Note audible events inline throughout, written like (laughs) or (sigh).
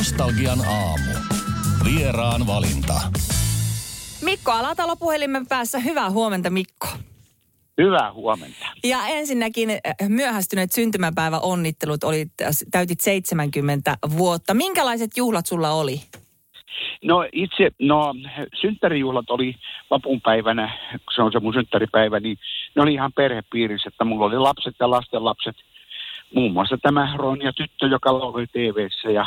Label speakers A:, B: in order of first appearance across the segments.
A: Nostalgian aamu. Vieraan valinta.
B: Mikko Alatalo puhelimen päässä. Hyvää huomenta Mikko.
C: Hyvää huomenta.
B: Ja ensinnäkin eh, myöhästyneet syntymäpäivä onnittelut. Oli, täytit 70 vuotta. Minkälaiset juhlat sulla oli?
C: No itse, no synttärijuhlat oli vapunpäivänä, kun se on se mun synttäripäivä, niin ne oli ihan perhepiirissä, että mulla oli lapset ja lastenlapset. Muun muassa tämä Ronja tyttö, joka lauloi tv ja,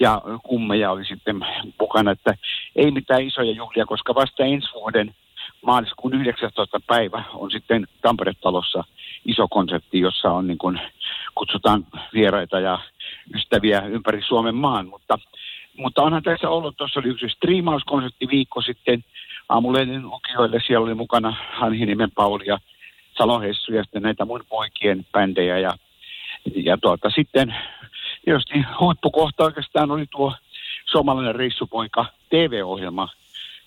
C: ja kummeja oli sitten mukana, että ei mitään isoja juhlia, koska vasta ensi vuoden maaliskuun 19. päivä on sitten Tampere-talossa iso konsertti, jossa on niin kuin, kutsutaan vieraita ja ystäviä ympäri Suomen maan, mutta mutta onhan tässä ollut, tuossa oli yksi striimauskonsertti viikko sitten aamulehden lukijoille. Siellä oli mukana Hanhinimen Pauli ja Salon Hessu ja sitten näitä mun poikien bändejä. Ja, ja tuota, sitten tietysti huippukohta oikeastaan oli tuo suomalainen reissupoika TV-ohjelma,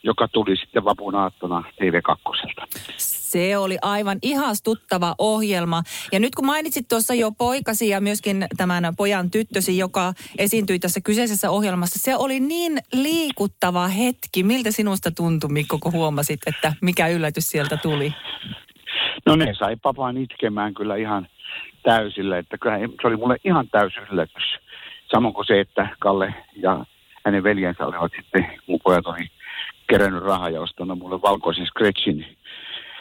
C: joka tuli sitten vapun aattona TV2.
B: Se oli aivan ihastuttava ohjelma. Ja nyt kun mainitsit tuossa jo poikasi ja myöskin tämän pojan tyttösi, joka esiintyi tässä kyseisessä ohjelmassa, se oli niin liikuttava hetki. Miltä sinusta tuntui, Mikko, kun huomasit, että mikä yllätys sieltä tuli?
C: No ne sai papaan itkemään kyllä ihan täysillä, että kyllä se oli mulle ihan täysi yllätys. Samoin kuin se, että Kalle ja hänen veljensä olivat sitten, mun pojat oli kerännyt rahaa ja ostanut mulle valkoisen Scratchin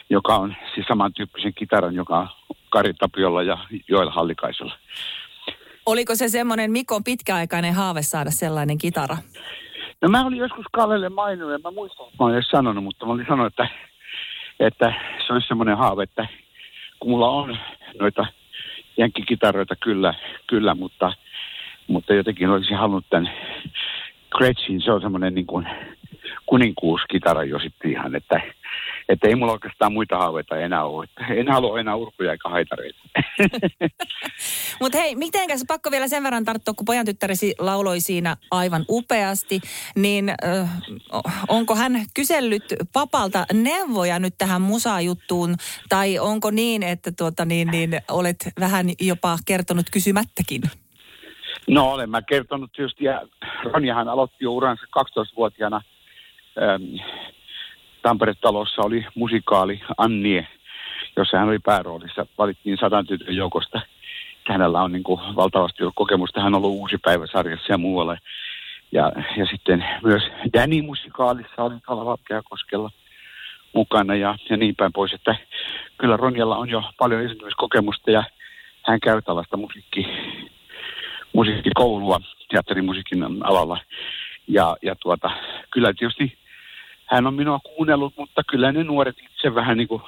C: joka on siis samantyyppisen kitaran, joka on Kari Tapiolla ja Joel Hallikaisella.
B: Oliko se semmoinen Mikon pitkäaikainen haave saada sellainen kitara?
C: No mä olin joskus Kallelle maininnut ja mä muistan, että mä olin sanonut, mutta mä olin sanonut, että, että se olisi semmoinen haave, että kun mulla on noita jenkkikitaroita kyllä, kyllä mutta, mutta jotenkin olisin halunnut tämän Gretschin, se on semmoinen niin kuin kuninkuuskitara jo sitten ihan, että että ei mulla oikeastaan muita haaveita enää ole. (laughs) En halua enää urkuja eikä haitareita. (laughs)
B: Mutta hei, mitenkäs pakko vielä sen verran tarttua, kun pojan tyttäresi lauloi siinä aivan upeasti, niin äh, onko hän kysellyt papalta neuvoja nyt tähän musajuttuun, tai onko niin, että tuota, niin, niin, olet vähän jopa kertonut kysymättäkin?
C: No olen mä kertonut tietysti, ja Ronjahan aloitti jo uransa 12-vuotiaana ähm, Tampere-talossa oli musikaali Annie, jossa hän oli pääroolissa. Valittiin sadan tytön joukosta. Hänellä on niin kuin valtavasti ollut kokemusta. Hän on ollut uusi päivä sarjassa ja muualle. Ja, ja sitten myös Danny-musikaalissa oli Kalava koskella mukana ja, ja niin päin pois. Että kyllä Ronjalla on jo paljon esiintymiskokemusta ja hän käy tällaista musiikki, musiikkikoulua teatterimusiikin alalla. Ja, ja tuota, kyllä tietysti hän on minua kuunnellut, mutta kyllä ne nuoret itse vähän niin kuin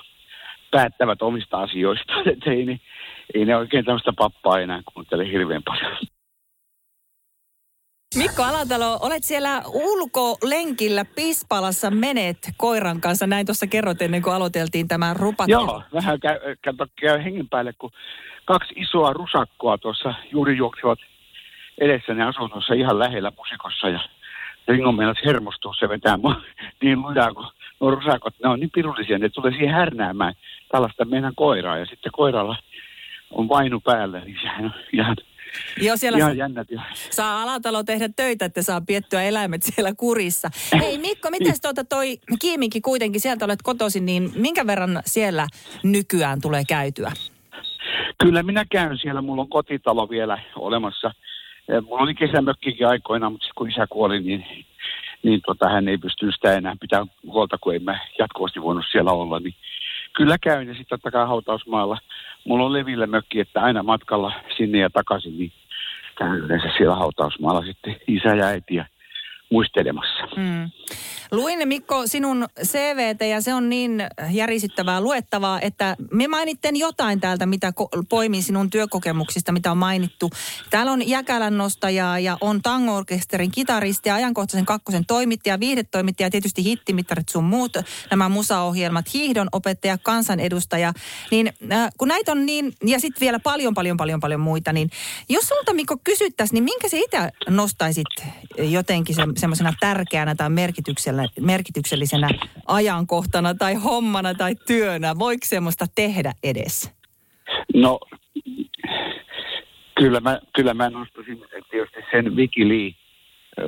C: päättävät omista asioista. (laughs) Että ei ne, ei ne oikein tämmöistä pappaa enää kuuntele hirveän paljon.
B: Mikko Alatalo, olet siellä ulkolenkillä Pispalassa menet koiran kanssa. Näin tuossa kerrot ennen kuin aloiteltiin tämä rupat.
C: Joo, vähän käy, käy, käy hengen päälle, kun kaksi isoa rusakkoa tuossa juuri juoksivat edessäni asunnossa ihan lähellä musikossa. Ja Ringo meinasi hermostua, se vetää mua (laughs) niin lujaa, kun nuo rusakot, ne on niin pirullisia, ne tulee siihen härnäämään tällaista meidän koiraa. Ja sitten koiralla on vainu päällä, niin sehän on ihan
B: Joo, siellä
C: Ihan jännät.
B: Saa Alatalo tehdä töitä, että saa piettyä eläimet (laughs) siellä kurissa. Hei Mikko, miten tuota toi Kiiminki kuitenkin, sieltä olet kotoisin, niin minkä verran siellä nykyään tulee käytyä?
C: Kyllä minä käyn siellä, mulla on kotitalo vielä olemassa – Mulla oli kesämökkikin aikoina, mutta kun isä kuoli, niin, niin tota, hän ei pystynyt sitä enää pitää huolta, kun en mä jatkuvasti voinut siellä olla. Niin kyllä käyn ja sitten totta kai hautausmaalla. Mulla on levillä mökki, että aina matkalla sinne ja takaisin, niin käyn yleensä siellä hautausmaalla sitten isä ja äiti ja muistelemassa. Mm.
B: Luin Mikko sinun CVT ja se on niin järisyttävää luettavaa, että me mainitten jotain täältä, mitä ko- poimin sinun työkokemuksista, mitä on mainittu. Täällä on Jäkälän nostaja ja on tango-orkesterin kitaristi ja ajankohtaisen kakkosen toimittaja, viihdetoimittaja, tietysti hittimittarit sun muut, nämä musaohjelmat, hiihdon opettaja, kansanedustaja. Niin äh, kun näitä on niin, ja sitten vielä paljon, paljon, paljon, paljon muita, niin jos sulta Mikko kysyttäisiin, niin minkä se itse nostaisit jotenkin se, semmoisena tärkeänä tai merkityksellisenä ajankohtana tai hommana tai työnä? Voiko semmoista tehdä edes?
C: No, kyllä mä, kyllä mä nostaisin tietysti sen Wiki Lee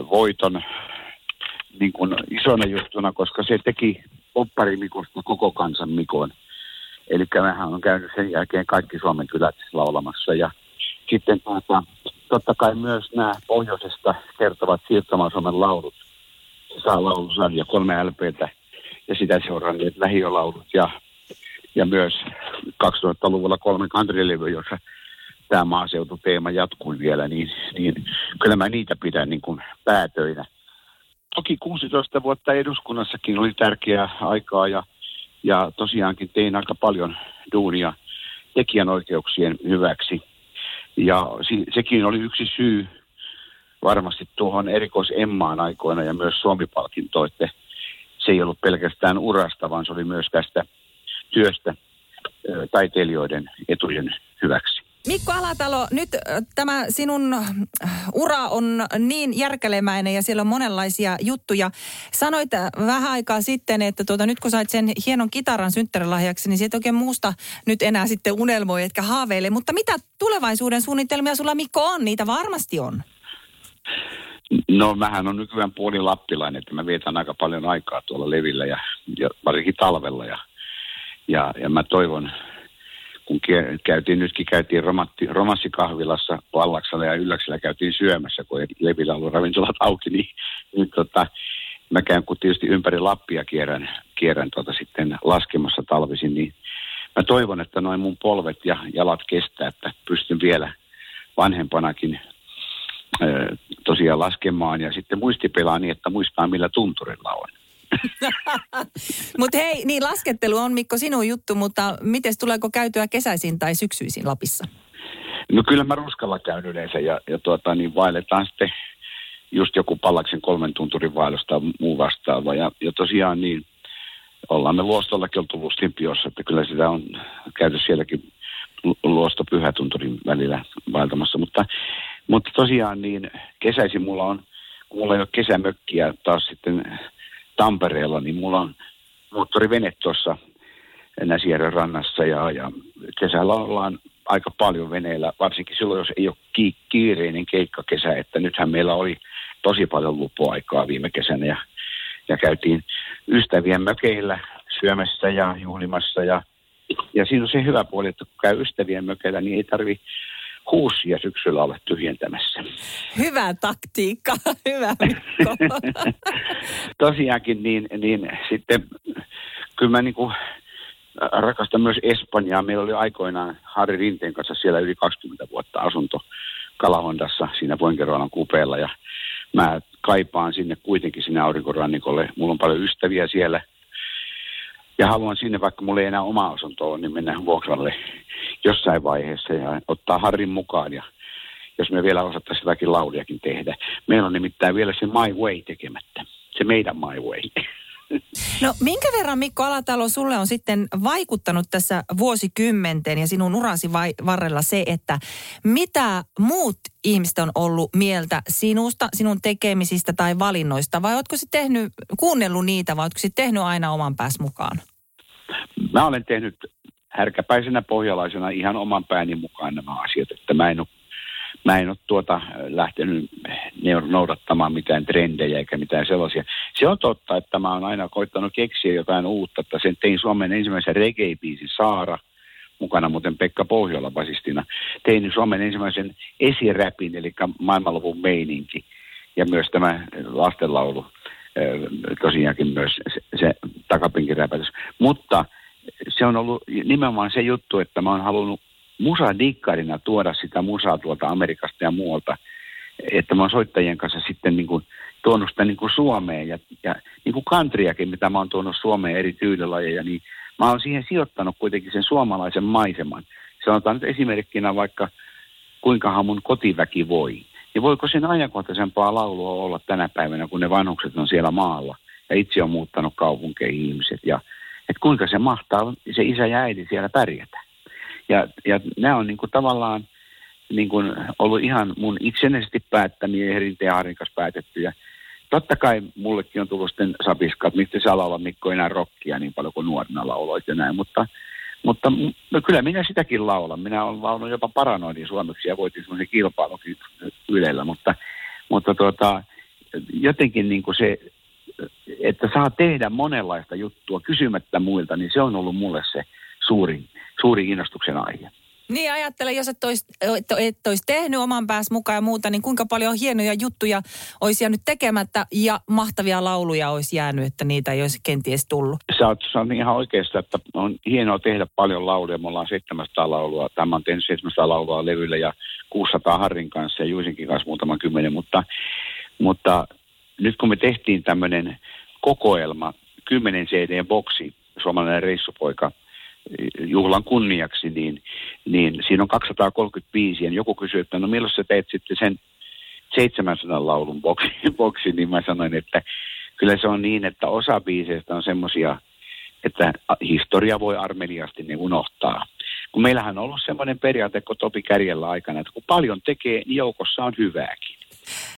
C: voiton niin kuin isona juttuna, koska se teki opparimikosta koko kansan mikon. Eli mehän on käynyt sen jälkeen kaikki Suomen kylät laulamassa ja sitten tuota, totta kai myös nämä pohjoisesta kertovat siirtomaan Suomen laulut. Se saa laulusarja kolme LPtä ja sitä seuranneet lähiölaulut ja, ja myös 2000-luvulla kolme kantrilevy, jossa tämä maaseututeema jatkui vielä, niin, niin kyllä mä niitä pidän niin kuin päätöinä. Toki 16 vuotta eduskunnassakin oli tärkeää aikaa ja, ja tosiaankin tein aika paljon duunia tekijänoikeuksien hyväksi. Ja sekin oli yksi syy varmasti tuohon erikois Emmaan aikoina ja myös Suomi-palkinto, että se ei ollut pelkästään urasta, vaan se oli myös tästä työstä taiteilijoiden etujen hyväksi.
B: Mikko Alatalo, nyt tämä sinun ura on niin järkelemäinen ja siellä on monenlaisia juttuja. Sanoit vähän aikaa sitten, että tuota, nyt kun sait sen hienon kitaran synttärilahjaksi, niin siitä oikein muusta nyt enää sitten unelmoi, etkä haaveile. Mutta mitä tulevaisuuden suunnitelmia sulla Mikko on? Niitä varmasti on.
C: No mähän on nykyään puoli lappilainen, että mä vietän aika paljon aikaa tuolla levillä ja, ja varsinkin talvella. Ja, ja, ja mä toivon, kun käytiin, nytkin käytiin romatti, romanssikahvilassa Vallaksella ja Ylläksellä käytiin syömässä, kun levillä ollut ravintolat auki, niin, niin tota, mä käyn kun tietysti ympäri Lappia kierrän, kierrän tota sitten laskemassa talvisin, niin mä toivon, että noin mun polvet ja jalat kestää, että pystyn vielä vanhempanakin tosiaan laskemaan ja sitten muistipelaa niin, että muistaa millä tunturilla on. (laughs)
B: mutta hei, niin laskettelu on Mikko sinun juttu, mutta miten tuleeko käytyä kesäisin tai syksyisin Lapissa?
C: No kyllä mä ruskalla käyn yleensä ja, ja tuota, niin vaelletaan sitten just joku pallaksen kolmen tunturin vaellusta tai muu vastaava. Ja, ja tosiaan niin, ollaan me Luostollakin oltu Lustimpiossa, että kyllä sitä on käyty sielläkin Luosto Pyhätunturin välillä vaeltamassa. Mutta, mutta tosiaan niin kesäisin mulla on, kun mulla ei ole kesämökkiä taas sitten Tampereella, niin mulla on moottorivene tuossa Näsijärven rannassa ja, ja kesällä ollaan aika paljon veneillä, varsinkin silloin, jos ei ole ki- kiireinen keikkakesä, että nythän meillä oli tosi paljon lupoaikaa viime kesänä ja, ja käytiin ystävien mökeillä syömässä ja juhlimassa ja, ja siinä on se hyvä puoli, että kun käy ystävien mökeillä, niin ei tarvi huusia syksyllä olla tyhjentämässä.
B: Hyvä taktiikka, (laughs) hyvä Mikko. (laughs)
C: Tosiaankin niin, niin sitten kyllä mä niin kuin rakastan myös Espanjaa. Meillä oli aikoinaan Harri Rinteen kanssa siellä yli 20 vuotta asunto Kalahondassa siinä Poinkeroalan kupeella ja mä kaipaan sinne kuitenkin sinne aurinkorannikolle. Mulla on paljon ystäviä siellä – ja haluan sinne, vaikka mulla ei enää oma asunto ole, niin mennä vuokralle jossain vaiheessa ja ottaa Harrin mukaan ja jos me vielä osattaisiin jotakin lauliakin tehdä. Meillä on nimittäin vielä se My Way tekemättä. Se meidän My Way.
B: No minkä verran Mikko Alatalo sulle on sitten vaikuttanut tässä vuosikymmenten ja sinun urasi vai, varrella se, että mitä muut ihmiset on ollut mieltä sinusta, sinun tekemisistä tai valinnoista vai oletko sitten tehnyt, kuunnellut niitä vai oletko sitten tehnyt aina oman pääs mukaan?
C: Mä olen tehnyt härkäpäisenä pohjalaisena ihan oman pääni mukaan nämä asiat, että mä en ole mä en ole tuota lähtenyt noudattamaan mitään trendejä eikä mitään sellaisia. Se on totta, että mä oon aina koittanut keksiä jotain uutta, että sen tein Suomen ensimmäisen reggae-biisin Saara, mukana muuten Pekka Pohjola basistina. Tein Suomen ensimmäisen esiräpin, eli maailmanluvun meininki, ja myös tämä lastenlaulu, tosiaankin myös se, se. Mutta se on ollut nimenomaan se juttu, että mä oon halunnut musadikkarina tuoda sitä musaa tuolta Amerikasta ja muualta, että mä oon soittajien kanssa sitten niin kuin tuonut sitä niin kuin Suomeen ja, ja niin kuin kantriakin, mitä mä oon tuonut Suomeen eri tyylilajeja, niin mä oon siihen sijoittanut kuitenkin sen suomalaisen maiseman. Sanotaan nyt esimerkkinä vaikka kuinkahan mun kotiväki voi. Niin voiko sen ajankohtaisempaa laulua olla tänä päivänä, kun ne vanhukset on siellä maalla ja itse on muuttanut kaupunkeihin ihmiset ja että kuinka se mahtaa se isä ja äiti siellä pärjätä. Ja, ja nämä on niin kuin tavallaan niin kuin ollut ihan mun itsenäisesti päättämiä Rinteen Aarin kanssa päätettyjä. Totta kai mullekin on tullut sitten sapiskat, mistä sä laula Mikko enää rokkia niin paljon kuin nuorena lauloit ja näin, mutta, mutta no kyllä minä sitäkin laulan. Minä olen laulanut jopa paranoidin suomeksi ja voitin semmoisen kilpailukin Ylellä, mutta, mutta tuota, jotenkin niin kuin se, että saa tehdä monenlaista juttua kysymättä muilta, niin se on ollut mulle se suuri, suuri innostuksen aihe.
B: Niin ajattelen, jos et olisi, et, olisi tehnyt oman päässä mukaan ja muuta, niin kuinka paljon hienoja juttuja olisi jäänyt tekemättä ja mahtavia lauluja olisi jäänyt, että niitä ei olisi kenties tullut.
C: Sä oot, sä on ihan oikeassa, että on hienoa tehdä paljon lauluja. Me ollaan 700 laulua, tämä on tehnyt 700 laulua levyllä ja 600 Harrin kanssa ja Juisinkin kanssa muutama kymmenen, mutta, mutta nyt kun me tehtiin tämmöinen kokoelma, 10 CD-boksi, suomalainen reissupoika – juhlan kunniaksi, niin, niin siinä on 235 ja joku kysyy, että no milloin sä teet sitten sen 700 laulun boksi, (laughs) boksi, niin mä sanoin, että kyllä se on niin, että osa biiseistä on semmoisia, että historia voi armeliasti niin unohtaa. Kun meillähän on ollut semmoinen periaate, kun Topi Kärjellä aikana, että kun paljon tekee, niin joukossa on hyvääkin.